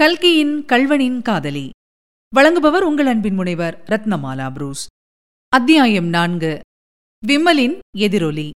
கல்கியின் கல்வனின் காதலி. வழங்குபவர் உங்கள் அன்பின் முனைவர் ரத்னமாலா புரூஸ். அத்தியாயம் நான்கு. விம்மலின் எதிரொலி.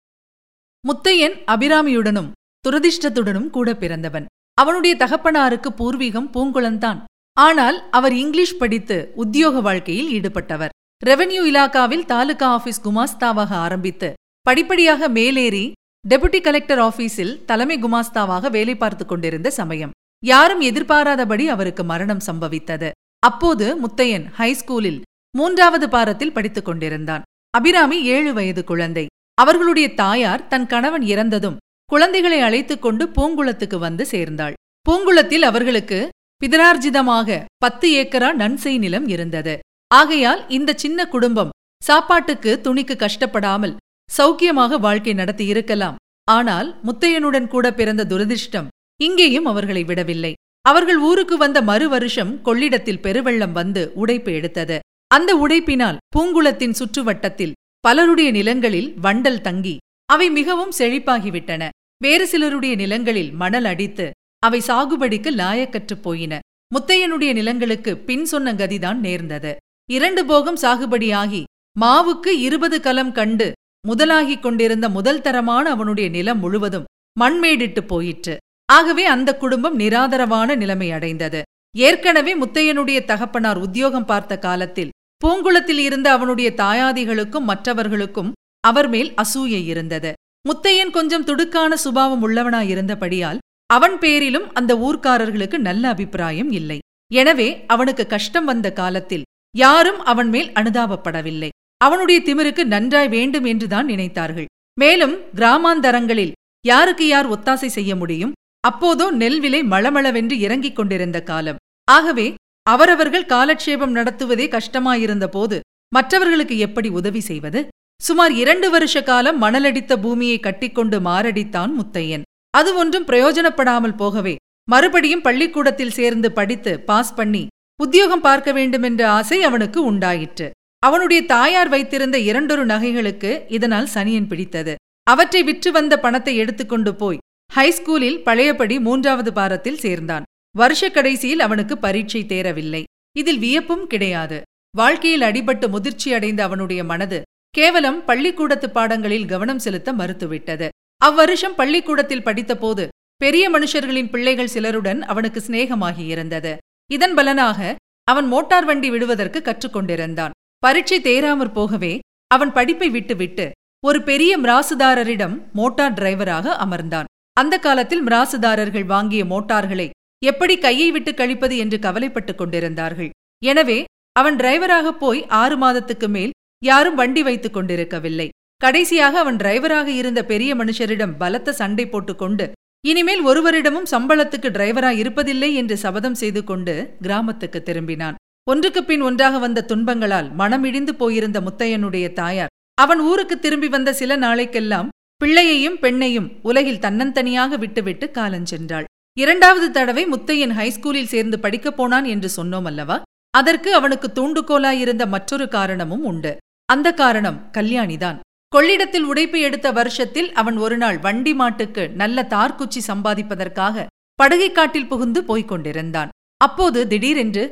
முத்தையன் அபிராமியுடனும் துரதிர்ஷ்டத்துடனும் கூட பிறந்தவன். அவனுடைய தகப்பனாருக்கு பூர்வீகம் பூங்குளந்தான் ஆனால் அவர் இங்கிலீஷ் படித்து உத்தியோக வாழ்க்கையில் ஈடுபட்டவர். ரெவென்யூ இலாக்காவில் தாலுகா ஆபீஸ் குமாஸ்தாவாக ஆரம்பித்து படிப்படியாக மேலேறி டெபுட்டி கலெக்டர் ஆபீஸில் தலைமை குமாஸ்தாவாக வேலை பார்த்துக் கொண்டிருந்த சமயம். யாரும் எதிர்பாராதபடி அவருக்கு மரணம் சம்பவித்தது. அப்போது முத்தையன் ஹைஸ்கூலில் மூன்றாவது பாரத்தில் படித்துக் கொண்டிருந்தான். அபிராமி ஏழு வயது குழந்தை. அவர்களுடைய தாயார் தன் கணவன் இறந்ததும் குழந்தைகளை அழைத்துக் கொண்டு பூங்குளத்துக்கு வந்து சேர்ந்தாள். பூங்குளத்தில் அவர்களுக்கு பிதரார்ஜிதமாக பத்து ஏக்கரா நன்செய் நிலம் இருந்தது. ஆகையால் இந்த சின்ன குடும்பம் சாப்பாட்டுக்கு துணிக்கு கஷ்டப்படாமல் சௌக்கியமாக வாழ்க்கை நடத்தி இருக்கலாம். ஆனால் முத்தையனுடன் கூட பிறந்த துரதிர்ஷ்டம் இங்கேயும் அவர்களை விடவில்லை. அவர்கள் ஊருக்கு வந்த மறு வருஷம் கொள்ளிடத்தில் பெருவெள்ளம் வந்து உடைப்பு எடுத்தது. அந்த உடைப்பினால் பூங்குளத்தின் சுற்றுவட்டத்தில் பலருடைய நிலங்களில் வண்டல் தங்கி அவை மிகவும் செழிப்பாகிவிட்டன. வேறு சிலருடைய நிலங்களில் மணல் அடித்து அவை சாகுபடிக்கு லாயக்கற்றுப் போயின. முத்தையனுடைய நிலங்களுக்கு பின் சொன்ன கதிதான் நேர்ந்தது. இரண்டு போகம் சாகுபடியாகி மாவுக்கு இருபது கலம் கண்டு முதலாகிக் கொண்டிருந்த முதல் தரமான அவனுடைய நிலம் முழுவதும் மண்மேடிட்டு போயிற்று. ஆகவே அந்த குடும்பம் நிராதரவான நிலைமை அடைந்தது. ஏற்கனவே முத்தையனுடைய தகப்பனார் உத்தியோகம் பார்த்த காலத்தில் பூங்குளத்தில் இருந்த அவனுடைய தாயாதிகளுக்கும் மற்றவர்களுக்கும் அவர் மேல் அசூயை இருந்தது. முத்தையன் கொஞ்சம் துடுக்கான சுபாவம் உள்ளவனாயிருந்தபடியால் அவன் பேரிலும் அந்த ஊர்க்காரர்களுக்கு நல்ல அபிப்பிராயம் இல்லை. எனவே அவனுக்கு கஷ்டம் வந்த காலத்தில் யாரும் அவன் மேல் அனுதாபப்படவில்லை. அவனுடைய திமிருக்கு நன்றாய் வேண்டும் என்றுதான் நினைத்தார்கள். மேலும் கிராமாந்தரங்களில் யாருக்கு யார் ஒத்தாசை செய்ய முடியும்? அப்போதோ நெல் விலை மளமளவென்று இறங்கிக் கொண்டிருந்த காலம். ஆகவே அவரவர்கள் காலட்சேபம் நடத்துவதே கஷ்டமாயிருந்த போது மற்றவர்களுக்கு எப்படி உதவி செய்வது? சுமார் இரண்டு வருஷ காலம் மணலடித்த பூமியை கட்டிக்கொண்டு மாரடித்தான் முத்தையன். அது ஒன்றும் பிரயோஜனப்படாமல் போகவே மறுபடியும் பள்ளிக்கூடத்தில் சேர்ந்து படித்து பாஸ் பண்ணி உத்தியோகம் பார்க்க வேண்டுமென்ற ஆசை அவனுக்கு உண்டாயிற்று. அவனுடைய தாயார் வைத்திருந்த இரண்டொரு நகைகளுக்கு இதனால் சனியன் பிடித்தது. அவற்றை விற்று வந்த பணத்தை எடுத்துக்கொண்டு போய் ஹைஸ்கூலில் பழையபடி மூன்றாவது பாரத்தில் சேர்ந்தான். வருஷ கடைசியில் அவனுக்கு பரீட்சை தேரவில்லை. இதில் வியப்பும் கிடையாது. வாழ்க்கையில் அடிபட்டு முதிர்ச்சி அடைந்த அவனுடைய மனது கேவலம் பள்ளிக்கூடத்து பாடங்களில் கவனம் செலுத்த மறுத்துவிட்டது. அவ்வருஷம் பள்ளிக்கூடத்தில் படித்தபோது பெரிய மனுஷர்களின் பிள்ளைகள் சிலருடன் அவனுக்கு சிநேகமாகியிருந்தது இதன் பலனாக அவன் மோட்டார் வண்டி விடுவதற்கு கற்றுக்கொண்டிருந்தான் பரீட்சை தேராமற் போகவே அவன் படிப்பை விட்டுவிட்டு ஒரு பெரிய மிராசுதாரரிடம் மோட்டார் டிரைவராக அமர்ந்தான். அந்த காலத்தில் மிராசுதாரர்கள் வாங்கிய மோட்டார்களை எப்படி கையை விட்டு கழிப்பது என்று கவலைப்பட்டுக் கொண்டிருந்தார்கள். எனவே அவன் டிரைவராக போய் ஆறு மாதத்துக்கு மேல் யாரும் வண்டி வைத்துக் கொண்டிருக்கவில்லை. கடைசியாக அவன் டிரைவராக இருந்த பெரிய மனுஷரிடம் பலத்த சண்டை போட்டுக்கொண்டு இனிமேல் ஒருவரிடமும் சம்பளத்துக்கு டிரைவரா இருப்பதில்லை என்று சபதம் செய்து கொண்டு கிராமத்துக்கு திரும்பினான். ஒன்றுக்கு பின் ஒன்றாக வந்த துன்பங்களால் மனமிடிந்து போயிருந்த முத்தையனுடைய தாயார் அவன் ஊருக்கு திரும்பி வந்த சில நாளைக்கெல்லாம் பிள்ளையையும் பெண்ணையும் உலகில் தன்னந்தனியாக விட்டுவிட்டு காலஞ்சென்றாள் இரண்டாவது தடவை முத்தையன் ஹைஸ்கூலில் சேர்ந்து படிக்கப் போனான் என்று சொன்னோம் அல்லவா? அதற்கு அவனுக்கு தூண்டுகோலாயிருந்த மற்றொரு காரணமும் உண்டு. அந்த காரணம் கல்யாணிதான் கொள்ளிடத்தில் உடைப்பு எடுத்த வருஷத்தில் அவன் ஒருநாள் வண்டி மாட்டுக்கு நல்ல தார்குச்சி சம்பாதிப்பதற்காக படுகைக்காட்டில் புகுந்து போய்க் கொண்டிருந்தான். அப்போது திடீரென்று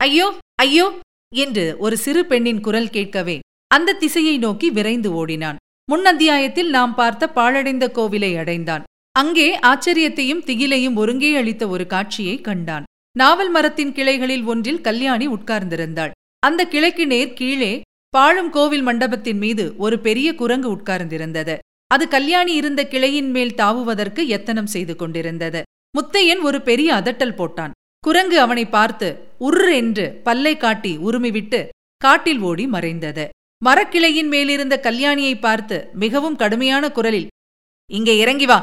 ஐயோ ஐயோ! என்று ஒரு சிறு பெண்ணின் குரல் கேட்கவே அந்த திசையை நோக்கி விரைந்து ஓடினான். முன் அத்தியாயத்தில் நாம் பார்த்த பாழடைந்த கோவிலை அடைந்தான். அங்கே ஆச்சரியத்தையும் திகிலையும் ஒருங்கே அளித்த ஒரு காட்சியை கண்டான். நாவல் மரத்தின் கிளைகளில் ஒன்றில் கல்யாணி உட்கார்ந்திருந்தாள். அந்த கிளைக்கு நேர் கீழே பாழும் கோவில் மண்டபத்தின் மீது ஒரு பெரிய குரங்கு உட்கார்ந்திருந்தது. அது கல்யாணி இருந்த கிளையின் மேல் தாவுவதற்கு எத்தனம் செய்து கொண்டிருந்தது. முத்தையன் ஒரு பெரிய அதட்டல் போட்டான். குரங்கு அவனை பார்த்து உர் என்று பல்லை காட்டி உருமிவிட்டு காட்டில் ஓடி மறைந்தது. மரக்கிளையின் மேலிருந்த கல்யாணியை பார்த்து மிகவும் கடுமையான குரலில் இங்கே இறங்கி வா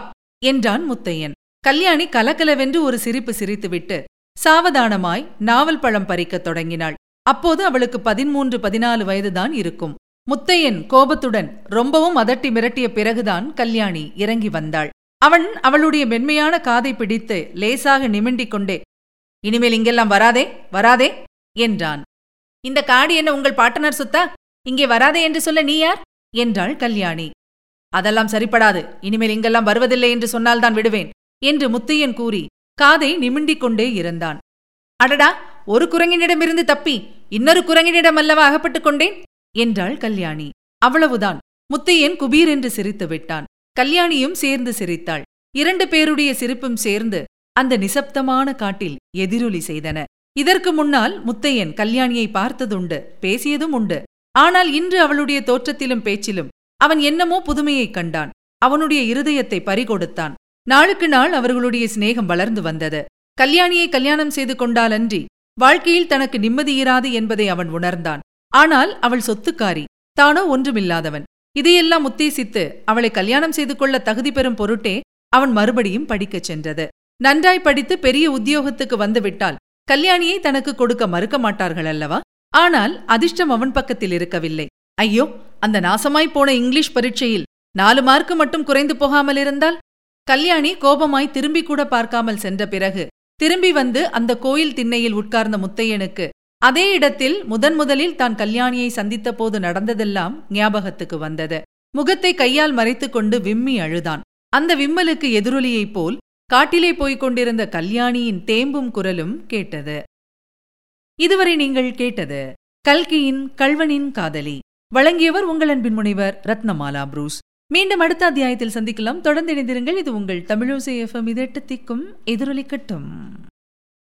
என்றான் முத்தையன். கல்யாணி கலகலவென்று ஒரு சிரிப்பு சிரித்துவிட்டு சாவதானமாய் நாவல் பழம் பறிக்கத் தொடங்கினாள். அப்போது அவளுக்கு பதிமூன்று பதினாலு வயதுதான் இருக்கும். முத்தையன் கோபத்துடன் ரொம்பவும் அதட்டி மிரட்டிய பிறகுதான் கல்யாணி இறங்கி வந்தாள். அவன் அவளுடைய மென்மையான காதை பிடித்து லேசாக நிமிண்டிக் கொண்டே இனிமேல் இங்கெல்லாம் வராதே வராதே என்றான். இந்த காடு என்ன உங்கள் பாட்டனர் சுத்தா? இங்கே வராதே என்று சொல்ல நீ யார்? என்றாள் கல்யாணி. அதெல்லாம் சரிப்படாது. இனிமேல் இங்கெல்லாம் வருவதில்லை என்று சொன்னால்தான் விடுவேன் என்று முத்தையன் கூறி காதை நிமிண்டிக் கொண்டே இருந்தான். அடடா ஒரு குரங்கினிடமிருந்து தப்பி இன்னொரு குரங்கினிடம் அல்லவா அகப்பட்டுக் கொண்டேன்? என்றாள் கல்யாணி. அவ்வளவுதான். முத்தையன் குபீர் என்று சிரித்து விட்டான். கல்யாணியும் சேர்ந்து சிரித்தாள். இரண்டு பேருடைய சிரிப்பும் சேர்ந்து அந்த நிசப்தமான காட்டில் எதிரொலி செய்தன. இதற்கு முன்னால் முத்தையன் கல்யாணியை பார்த்ததுண்டு பேசியதும் உண்டு. ஆனால் இன்று அவளுடைய தோற்றத்திலும் பேச்சிலும் அவன் என்னமோ புதுமையைக் கண்டான். அவனுடைய இருதயத்தை பறிகொடுத்தான். நாளுக்கு நாள் அவர்களுடைய சிநேகம் வளர்ந்து வந்தது. கல்யாணியை கல்யாணம் செய்து கொண்டாலன்றி வாழ்க்கையில் தனக்கு நிம்மதியிராது என்பதை அவன் உணர்ந்தான். ஆனால் அவள் சொத்துக்காரி தானோ ஒன்றுமில்லாதவன். இதையெல்லாம் உத்தேசித்து அவளை கல்யாணம் செய்து கொள்ள தகுதி பெறும் பொருட்டே அவன் மறுபடியும் படிக்கச் சென்றது. நன்றாய் படித்து பெரிய உத்தியோகத்துக்கு வந்துவிட்டால் கல்யாணியை தனக்கு கொடுக்க மறுக்க மாட்டார்கள் அல்லவா ஆனால் அதிர்ஷ்டம் அவன் பக்கத்தில் இருக்கவில்லை. ஐயோ அந்த நாசமாய் போன இங்கிலீஷ் பரீட்சையில் நாலு மார்க்கு மட்டும் குறைந்து போகாமல் இருந்தால்? கல்யாணி கோபமாய் திரும்பி கூட பார்க்காமல் சென்ற பிறகு திரும்பி வந்து அந்த கோயில் திண்ணையில் உட்கார்ந்த முத்தையனுக்கு அதே இடத்தில் முதன் முதலில் தான் கல்யாணியை சந்தித்த போது நடந்ததெல்லாம் ஞாபகத்துக்கு வந்தது. முகத்தை கையால் மறைத்துக் கொண்டு விம்மி அழுதான். அந்த விம்மலுக்கு எதிரொலியைப் போல் காட்டிலே போய்க் கொண்டிருந்த கல்யாணியின் தேம்பும் குரலும் கேட்டது. இதுவரை நீங்கள் கேட்டது கல்கியின் கல்வனின் காதலி. வழங்கியவர் உங்கள் அன்பின் முனைவர் ரத்னமாலா புரூஸ். மீண்டும் அடுத்த அத்தியாயத்தில் சந்திக்கலாம். தொடர்ந்து இணைந்திருங்கள். இது உங்கள் தமிழோசை எஃப்எம் இதெட்டு திக்கும் எதிரொலிக்கட்டும்.